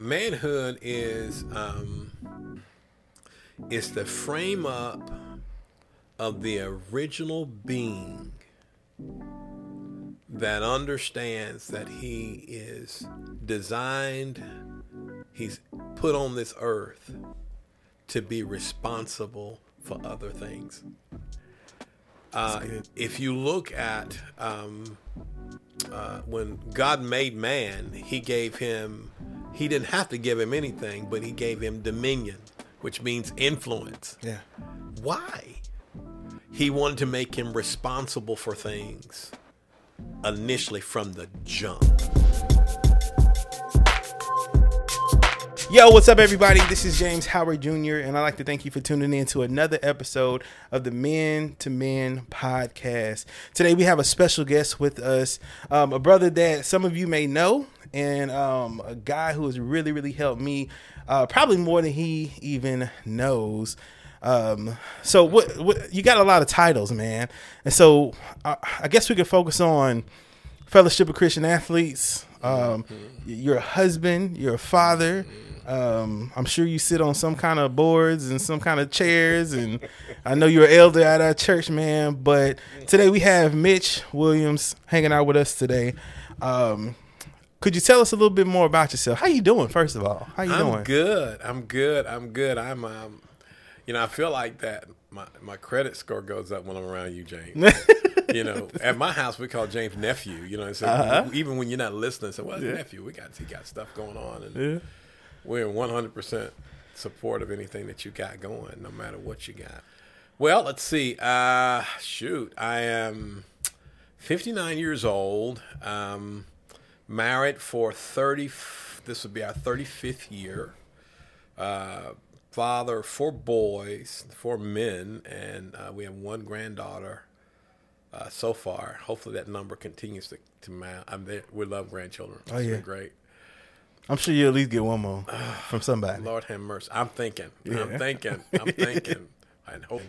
manhood is um, is the frame up of the original being that understands that he is designed, he's put on this earth to be responsible for other things. Uh, if you look at um, uh, when God made man, he gave him, he didn't have to give him anything, but he gave him dominion, which means influence. Yeah. Why? He wanted to make him responsible for things initially from the jump. Yo, what's up, everybody? This is James Howard Jr., and I'd like to thank you for tuning in to another episode of the Men to Men podcast. Today, we have a special guest with us, um, a brother that some of you may know, and um, a guy who has really, really helped me, uh, probably more than he even knows. Um, so, what, what you got a lot of titles, man, and so I, I guess we could focus on Fellowship of Christian Athletes. Um, you're a husband, you're a father. Um, I'm sure you sit on some kind of boards and some kind of chairs, and I know you're an elder at our church, man. But today we have Mitch Williams hanging out with us today. Um, could you tell us a little bit more about yourself? How you doing, first of all? How you doing? I'm doing? good. I'm good. I'm good. I'm, um, you know, I feel like that. My my credit score goes up when I'm around you, James. you know, at my house we call James nephew. You know, so Uh-huh. even when you're not listening, so what's Yeah. nephew? We got he got stuff going on, and Yeah. we're in 100 percent support of anything that you got going, no matter what you got. Well, let's see. Uh, shoot, I am 59 years old. Um, married for 30. This would be our 35th year. Uh, father, four boys, four men, and uh, we have one granddaughter. Uh, so far, hopefully that number continues to, to mount. I'm there. We love grandchildren. Oh, It's been yeah. great. I'm sure you'll at least get one more from somebody. Lord have mercy. I'm thinking. Yeah. I'm thinking. I'm thinking. I hope.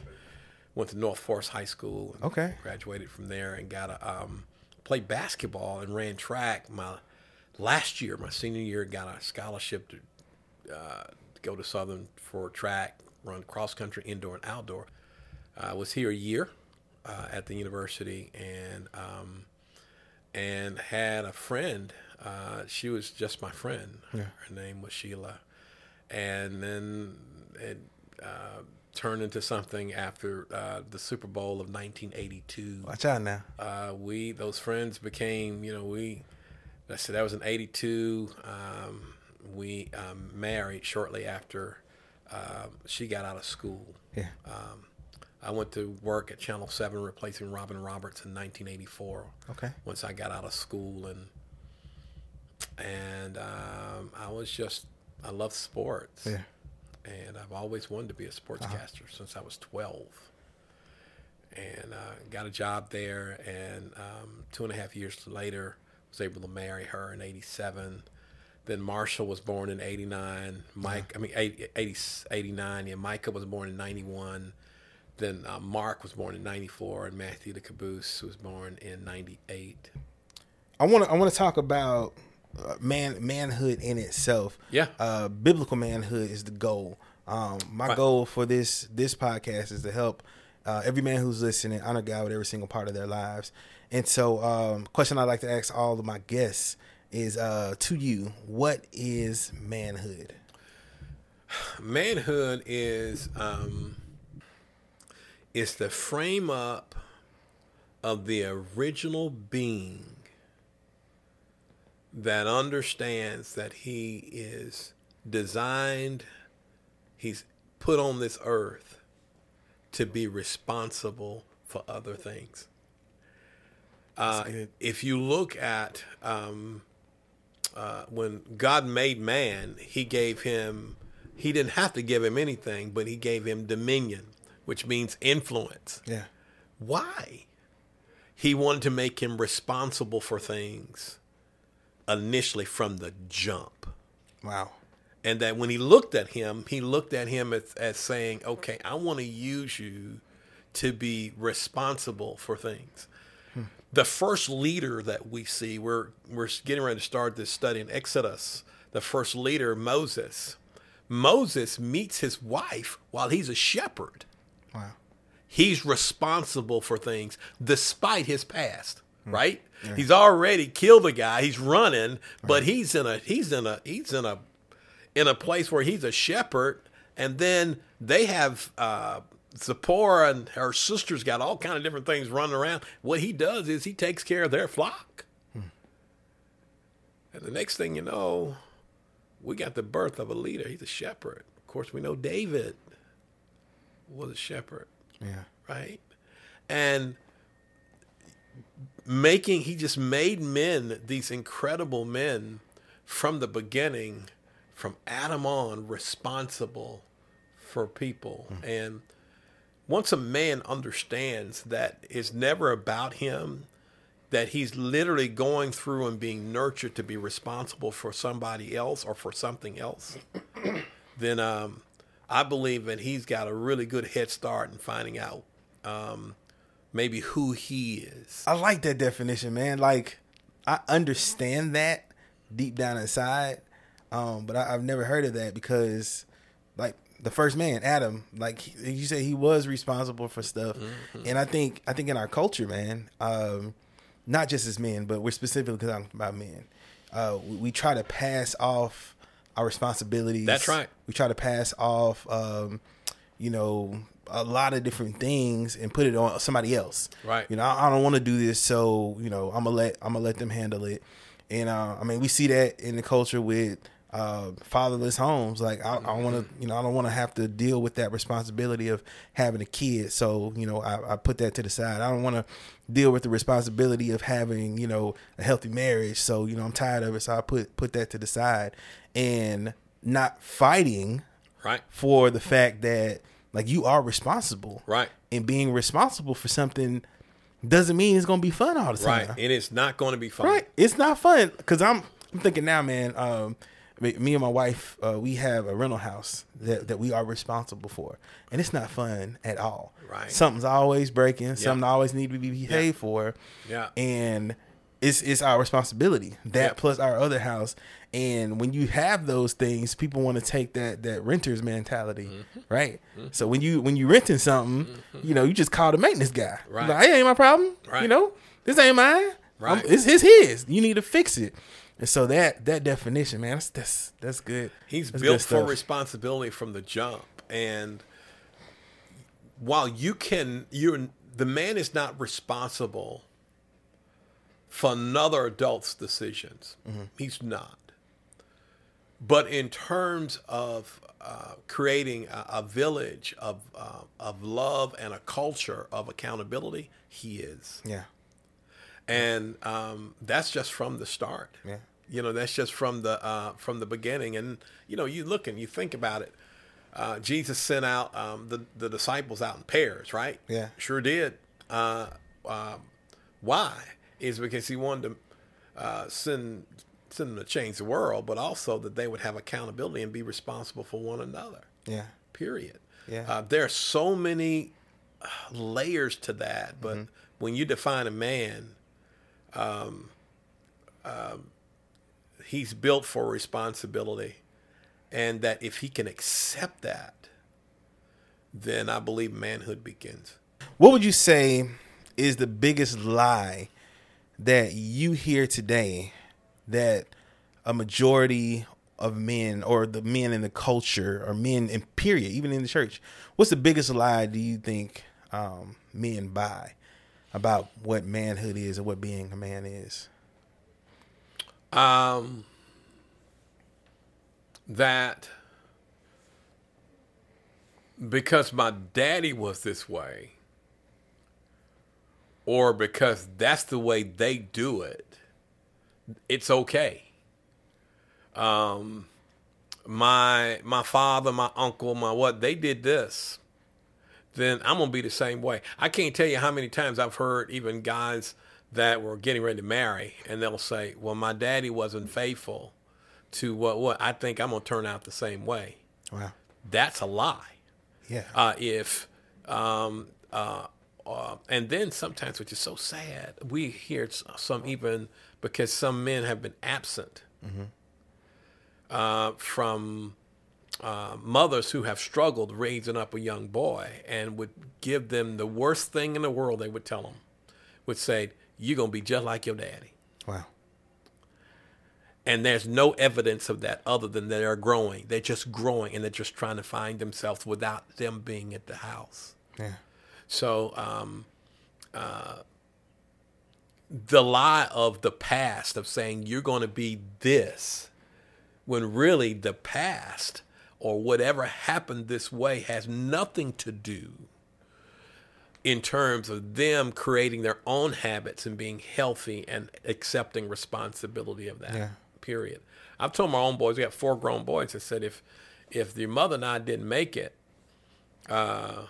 Went to North Forest High School. And Okay. Graduated from there and got a um, played basketball and ran track. My last year, my senior year, got a scholarship to uh, go to Southern for track, run cross country, indoor and outdoor. I was here a year uh, at the university and um, and had a friend. Uh, she was just my friend. Her name was Sheila, and then it uh, turned into something after uh, the Super Bowl of 1982 Watch out now. uh, we those friends became you know we I said that was in '82. Um, we um, married shortly after um she got out of school. Yeah. Um, I went to work at Channel Seven, replacing Robin Roberts in 1984. Okay. Once I got out of school and and um, I was just I love sports Yeah. And I've always wanted to be a sportscaster since I was 12. And uh, got a job there, and um, two and a half years later, was able to marry her in '87. Then Marshall was born in '89. Mike, I mean 80, 80, 89. Yeah, Micah was born in '91. Then uh, Mark was born in '94, and Matthew the Caboose was born in '98. I want to I want to talk about man manhood in itself. Yeah. Uh, biblical manhood is the goal. Um, my Right. goal for this this podcast is to help uh, every man who's listening honor God with every single part of their lives. And so, um, question I like to ask all of my guests is uh, to you: What is manhood? manhood is um, is the frame up of the original being that understands that he is designed he's put on this earth to be responsible for other things uh, if you look at um, uh, when God made man, he gave him, he didn't have to give him anything, but he gave him dominion, which means influence. Yeah. Why? He wanted to make him responsible for things initially from the jump. Wow. And that when he looked at him, he looked at him as, as saying, okay, I want to use you to be responsible for things. Hmm. The first leader that we see, we're, we're getting ready to start this study in Exodus the first leader, Moses. Moses meets his wife while he's a shepherd. Wow. He's responsible for things despite his past, right? He's already killed a guy. He's running, but he's in a he's in a he's in a in a place where he's a shepherd, and then they have uh, Zipporah and her sisters got all kind of different things running around. What he does is he takes care of their flock, and the next thing you know, we got the birth of a leader. He's a shepherd. Of course, we know David was a shepherd Yeah. right? And making he just made men these incredible men from the beginning from Adam on responsible for people. And once a man understands that it's never about him that he's literally going through and being nurtured to be responsible for somebody else or for something else then um, I believe that he's got a really good head start in finding out um, maybe who he is. I like that definition, man. Like, I understand that deep down inside, um, but I, I've never heard of that because, like, the first man, Adam, like he, you said, he was responsible for stuff, and I think I think in our culture, man, um, not just as men, but we're specifically talking about men. Uh, we, we try to pass off our responsibilities. That's right. We try to pass off, um, you know, a lot of different things and put it on somebody else. Right. You know, I, I don't want to do this, so you know, I'm gonna let I'm gonna let them handle it. And uh, I mean, we see that in the culture with uh, fatherless homes. Like, I, I want to, you know, I don't want to have to deal with that responsibility of having a kid. So, you know, I, I put that to the side. I don't want to deal with the responsibility of having, you know, a healthy marriage. So, you know, I'm tired of it. So I put put that to the side and not fighting Right. for the fact that like you are responsible. Right. And being responsible for something doesn't mean it's gonna be fun all the time. Right. And it's not going to be fun. Right. It's not fun because I'm I'm thinking now, man. Um, me and my wife, uh, we have a rental house that, that we are responsible for, and it's not fun at all. Right. Something's always breaking. Something always need to be behaved for. Yeah. And it's it's our responsibility. That Yeah. plus our other house. And when you have those things, people want to take that that renter's mentality, Mm-hmm. right? So when you when you renting something, you know, you just call the maintenance guy. Right. Like, it ain't my problem. Right. You know, this ain't mine. I'm- Right. it's his his. You need to fix it. And so that that definition, man, that's that's that's good. He's That's built good for responsibility from the jump. And while you can, you're the man is not responsible for another adult's decisions. Mm-hmm. He's not. But in terms of uh, creating a, a village of uh, of love and a culture of accountability, he is Yeah. and um, that's just from the start. Yeah. You know, that's just from the uh, from the beginning. And you know, you look and you think about it. Uh, Jesus sent out um, the the disciples out in pairs, right? Yeah. sure did. Uh, uh, why? Is because he wanted to uh, send send them to change the world, but also that they would have accountability and be responsible for one another Yeah. period. Yeah. Uh, there are so many uh, layers to that, but Mm-hmm. when you define a man, um, um, he's built for responsibility, and that if he can accept that, then I believe manhood begins. What would you say is the biggest lie that you hear today that a majority of men or the men in the culture or men in period, even in the church, what's the biggest lie do you think um, men buy about what manhood is or what being a man is? Um, that because my daddy was this way, or because that's the way they do it, it's okay. Um, my my father, my uncle, my what they did this, then I'm gonna be the same way. I can't tell you how many times I've heard even guys that were getting ready to marry, and they'll say, "Well, my daddy wasn't faithful to what what I think I'm gonna turn out the same way." Wow. That's a lie. Yeah. Uh, if um, uh, uh, and then sometimes, which is so sad, we hear some even because some men have been absent. uh, from uh, mothers who have struggled raising up a young boy and would give them the worst thing in the world. They would tell them, would say, "You're gonna be just like your daddy." Wow. And there's no evidence of that other than they're growing. They're just growing and they're just trying to find themselves without them being at the house. Yeah. So, um, uh, the lie of the past of saying you're going to be this, when really the past or whatever happened this way has nothing to do in terms of them creating their own habits and being healthy and accepting responsibility of that. Yeah. Period. I've told my own boys, we got four grown boys, I said if if your mother and I didn't make it, uh,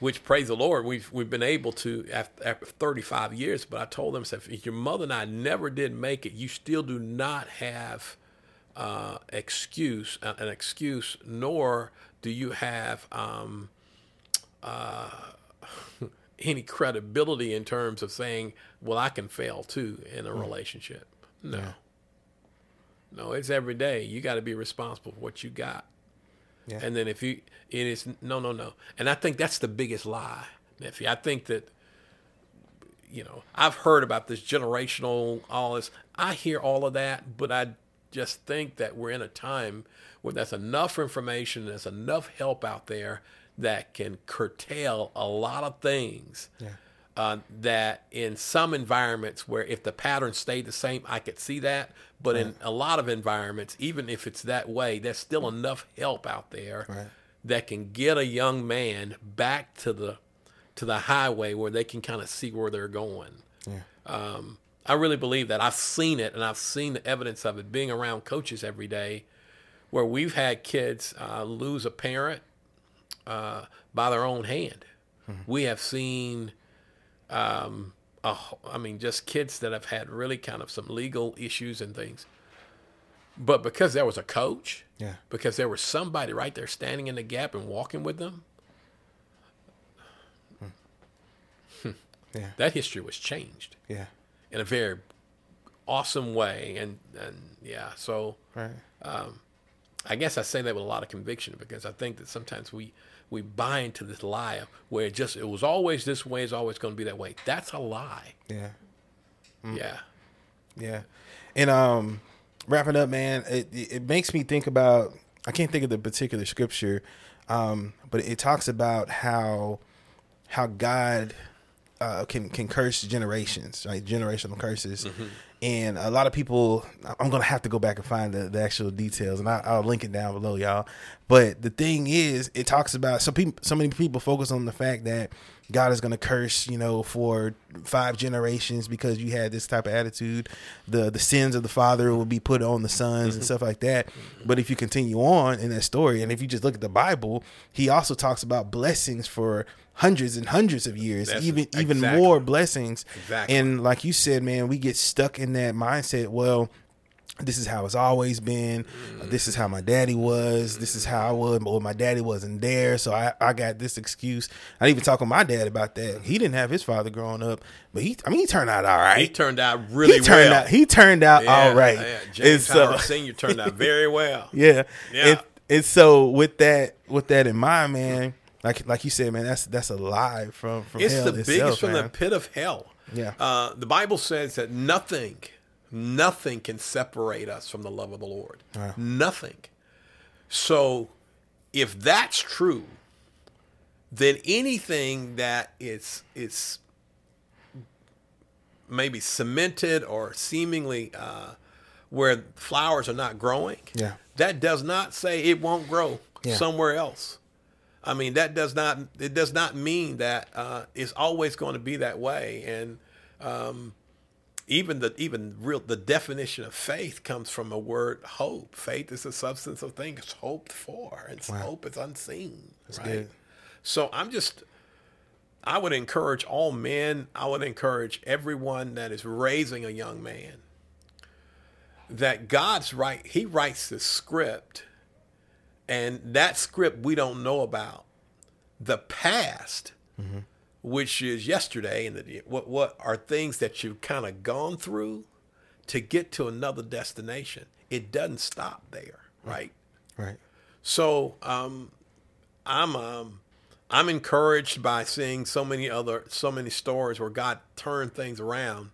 which praise the Lord, we've we've been able to after, after 35 years. But I told them, said, if your mother and I never did make it, you still do not have uh, excuse uh, an excuse, nor do you have um, uh, any credibility in terms of saying, well, I can fail too in a relationship. No. Yeah. No, it's every day. You got to be responsible for what you got. Yeah. And then if you, it is no, no, no. And I think that's the biggest lie, nephew. I think that, you know, I've heard about this generational, all this. I hear all of that, but I just think that we're in a time where there's enough information, there's enough help out there that can curtail a lot of things. Yeah. Uh, that in some environments where if the pattern stayed the same, I could see that. But in a lot of environments, even if it's that way, there's still enough help out there Right. that can get a young man back to the to the highway where they can kind of see where they're going. Yeah. Um, I really believe that. I've seen it, and I've seen the evidence of it being around coaches every day, where we've had kids uh, lose a parent uh, by their own hand. We have seen, um, I mean, just kids that have had really kind of some legal issues and things. But because there was a coach, Yeah. because there was somebody right there standing in the gap and walking with them, Yeah. that history was changed Yeah. in a very awesome way. And, and yeah, so Right. Um, I guess I say that with a lot of conviction because I think that sometimes we we bind to this lie where it just it was always this way, it's always going to be that way. That's a lie. Yeah. Yeah. Yeah. And um wrapping up, man, it it makes me think about I can't think of the particular scripture, um, but it talks about how how God uh, can can curse generations, right? Generational curses. And a lot of people, I'm gonna have to go back and find the, the actual details, and I, I'll link it down below, y'all. But the thing is, it talks about so people, so many people focus on the fact that God is gonna curse, you know, for five generations because you had this type of attitude. The the sins of the father will be put on the sons and mm-hmm. stuff like that. But if you continue on in that story, and if you just look at the Bible, he also talks about blessings for hundreds and hundreds of years, That's even even more blessings. Exactly. And like you said, man, we get stuck in that mindset. Well, this is how it's always been. Mm. This is how my daddy was. This is how I was. But my daddy wasn't there, so I, I got this excuse. I didn't even talk with my dad about that. He didn't have his father growing up, but he, I mean, he turned out all right. He turned out really He turned well. out. He turned out Yeah, all right. Yeah. And James so- Senior turned out very well. yeah. Yeah. And, and so with that with that in mind, man, like like you said, man, that's that's a lie from from It's hell the itself, biggest from man. the pit of hell. Yeah. Uh, the Bible says that nothing, nothing can separate us from the love of the Lord. Wow. Nothing. So, if that's true, then anything that is is maybe cemented or seemingly uh, where flowers are not growing, Yeah. that does not say it won't grow Yeah. somewhere else. I mean, that does not it does not mean that uh, it's always going to be that way. And um, even the even real the definition of faith comes from a word hope. Faith is the substance of things hoped for, and hope is unseen. right? good. So I'm just I would encourage all men. I would encourage everyone that is raising a young man that God's right. He writes the script, and that script we don't know about. The past, which is yesterday, and the, what what are things that you've kind of gone through to get to another destination. it doesn't stop there, right? Right. So um, I'm um, I'm encouraged by seeing so many other so many stories where God turned things around.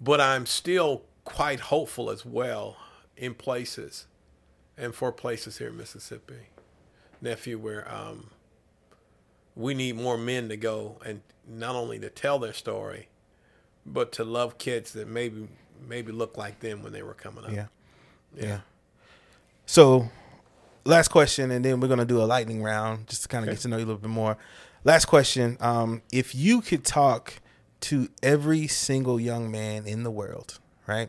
But I'm still quite hopeful as well in places and four places here in Mississippi, nephew, where um, we need more men to go and not only to tell their story, but to love kids that maybe maybe look like them when they were coming up. Yeah. Yeah. Yeah. So, last question, and then we're gonna do a lightning round just to kind of Okay. get to know you a little bit more. Last question: um, If you could talk to every single young man in the world, right?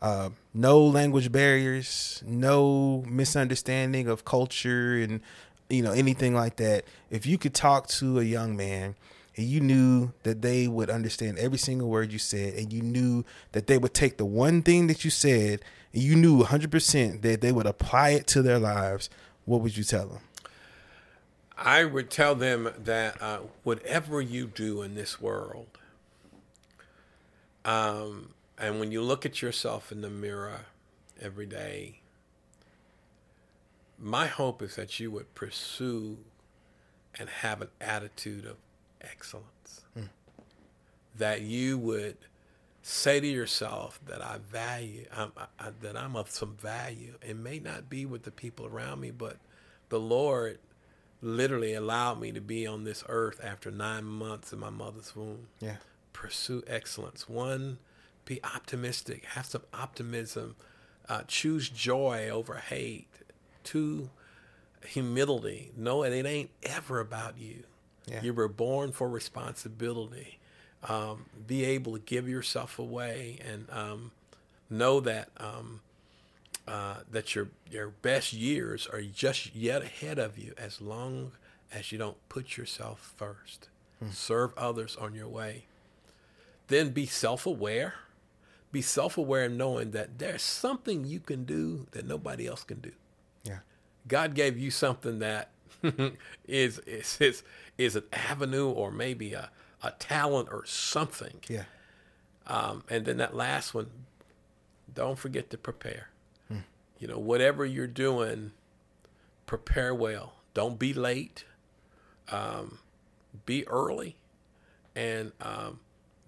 Uh, no language barriers, no misunderstanding of culture, and you know anything like that. If you could talk to a young man and you knew that they would understand every single word you said, and you knew that they would take the one thing that you said, and you knew 100% that they would apply it to their lives, what would you tell them? I would tell them that uh, whatever you do in this world, um, and when you look at yourself in the mirror every day, my hope is that you would pursue and have an attitude of excellence. Hmm. That you would say to yourself that I value, I'm, I, that I'm of some value. It may not be with the people around me, but the Lord literally allowed me to be on this earth after nine months in my mother's womb. Yeah. Pursue excellence. One, be optimistic. Have some optimism. Uh, choose joy over hate. To humility. Know that it ain't ever about you. Yeah. You were born for responsibility. Um, be able to give yourself away and um, know that um, uh, that your your best years are just yet ahead of you as long as you don't put yourself first. Serve others on your way. Then be self-aware. Be self-aware and knowing that there's something you can do that nobody else can do. Yeah. God gave you something that is is is, is an avenue or maybe a, a talent or something. Yeah. Um, and then that last one, don't forget to prepare. You know, whatever you're doing, prepare well. Don't be late. Um, be early, and um,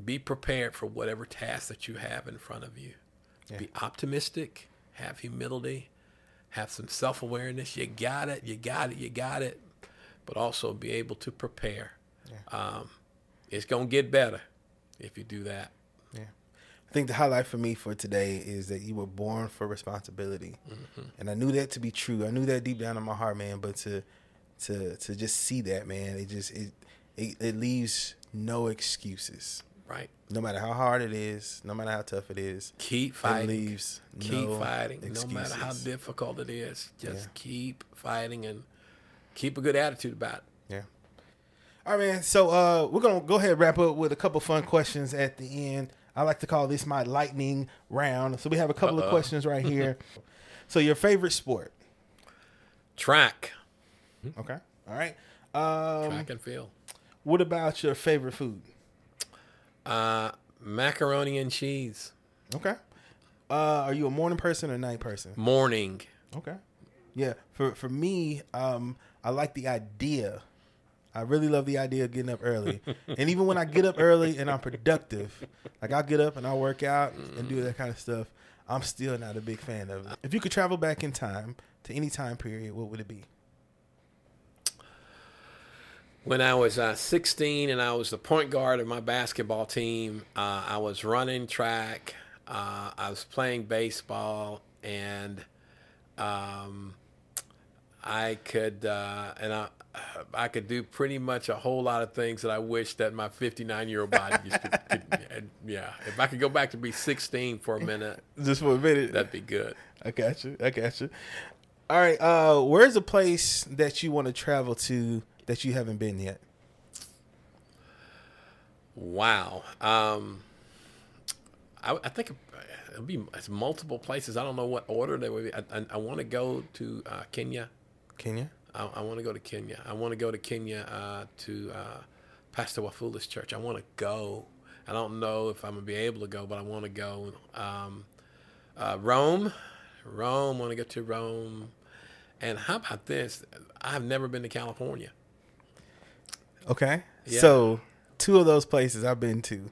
be prepared for whatever task that you have in front of you. Be optimistic. Have humility. Have some self awareness. You got it. You got it. You got it. But also be able to prepare. Um, it's gonna get better if you do that. Yeah. I think the highlight for me for today is that you were born for responsibility. And I knew that to be true. I knew that deep down in my heart, man, but to to to just see that, man, it just it it, it leaves no excuses. Right. No matter how hard it is, no matter how tough it is, Keep fighting. leaves keep no fighting excuses. no matter how difficult it is just Yeah. keep fighting and keep a good attitude about it Yeah. All right, man. So uh, we're gonna go ahead and wrap up with a couple fun questions at the end. I like to call this my lightning round. So we have a couple of Uh-oh. questions right here. so your favorite sport? track Okay. All right. Um, track and field what about your favorite food? Uh macaroni and cheese Okay. Uh, are you a morning person or night person? morning Okay. Yeah. For for me, um, I like the idea. I really love the idea of getting up early. and even when I get up early and I'm productive, like I'll get up and I'll work out and do that kind of stuff, I'm still not a big fan of it. If you could travel back in time to any time period, what would it be? When i was uh, 16 and i was the point guard of my basketball team uh, i was running track uh, i was playing baseball and um, I could uh, and I I could do pretty much a whole lot of things that I wish that my 59 year old body could, yeah. If I could go back to be 16 for a minute, Just for a minute. that'd be good. I got you. I got you. All right. Uh, where's a place that you want to travel to that you haven't been yet? Wow. Um, I, I think it'll be it's multiple places. I don't know what order they would be. I, I, I want to go to uh, Kenya. Kenya. I, I want to go to Kenya. I want to go to Kenya uh, to uh, Pastor Wafula's church. I want to go. I don't know if I'm gonna be able to go, but I want to go. Um, Uh, Rome, Rome. Want to go to Rome? And how about this? I've never been to California. Okay. Yeah. So, two of those places I've been to.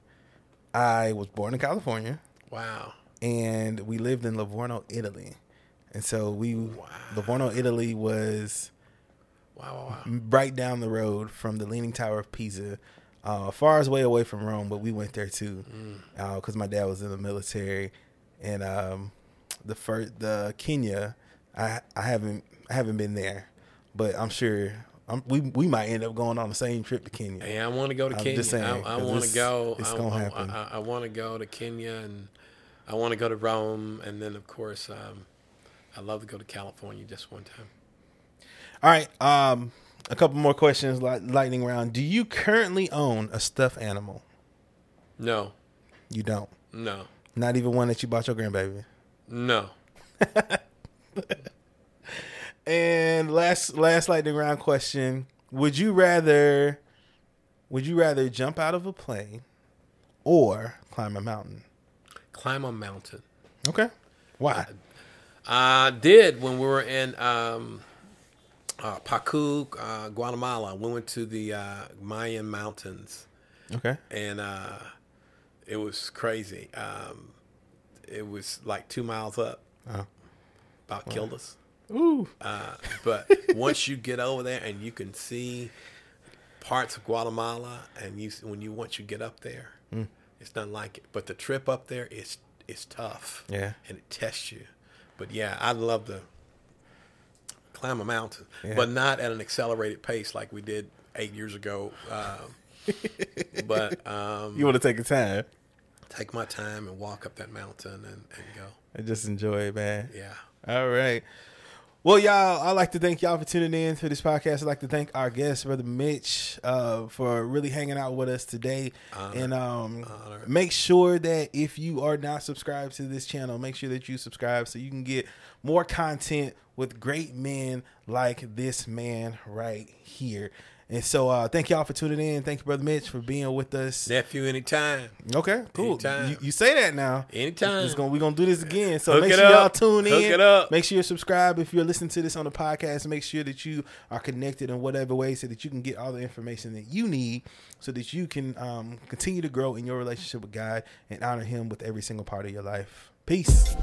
I was born in California, Wow. and we lived in Livorno, Italy. And so we Livorno, Italy was Wow. Wow. wow. right down the road from the Leaning Tower of Pisa, uh, far as way away from Rome, but we went there too because my dad was in the military. And um, the first, the Kenya, I I haven't I haven't been there, but I'm sure I'm, we we might end up going on the same trip to Kenya. Yeah, I want to go to I'm Kenya. just saying, I, I want to go. it's I, gonna I- happen. I, I, want to go to Kenya, and I want to go to Rome, and then of course, um, I love to go to California just one time. All right, um, a couple more questions, li- lightning round. Do you currently own a stuffed animal? No, You don't. no, Not even one that you bought your grandbaby. no. And last last lightning round question: Would you rather would you rather jump out of a plane or climb a mountain? Climb a mountain. Okay. Why? I did when we were in um, uh, Pacu, uh, Guatemala. We went to the uh, Mayan mountains. Okay. and uh, it was crazy. Um, it was like two miles up. Oh. About killed us. Ooh. Uh, but once you get over there and you can see parts of Guatemala, and you when you once you get up there, Hmm. it's nothing like it. But the trip up there is is tough. Yeah. and it tests you. But yeah, I'd love to climb a mountain, Yeah. but not at an accelerated pace like we did eight years ago. Um, but um, You want to take your time take my time and walk up that mountain and, and go. and just enjoy it, man. Yeah. All right. Well, y'all, I'd like to thank y'all for tuning in to this podcast. I'd like to thank our guest, Brother Mitch, uh, for really hanging out with us today. Honor. And um, make sure that if you are not subscribed to this channel, make sure that you subscribe so you can get more content with great men like this man right here. And so, uh, thank y'all for tuning in. Thank you, Brother Mitch, for being with us. Nephew, anytime. Okay, cool. Anytime. You, you say that now. Anytime. It's gonna, we're gonna do this again. So Hook make sure y'all tune in. Hook it up. Make sure you subscribe if you're listening to this on the podcast. Make sure that you are connected in whatever way so that you can get all the information that you need so that you can um, continue to grow in your relationship with God and honor Him with every single part of your life. Peace.